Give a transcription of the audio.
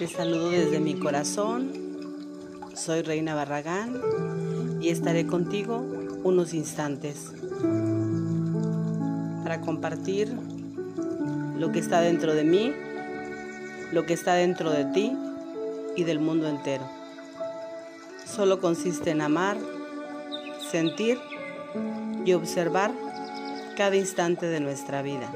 Te saludo desde mi corazón. Soy Reina Barragán y estaré contigo unos instantes para compartir lo que está dentro de mí, lo que está dentro de ti y del mundo entero. Solo consiste en amar, sentir y observar cada instante de nuestra vida.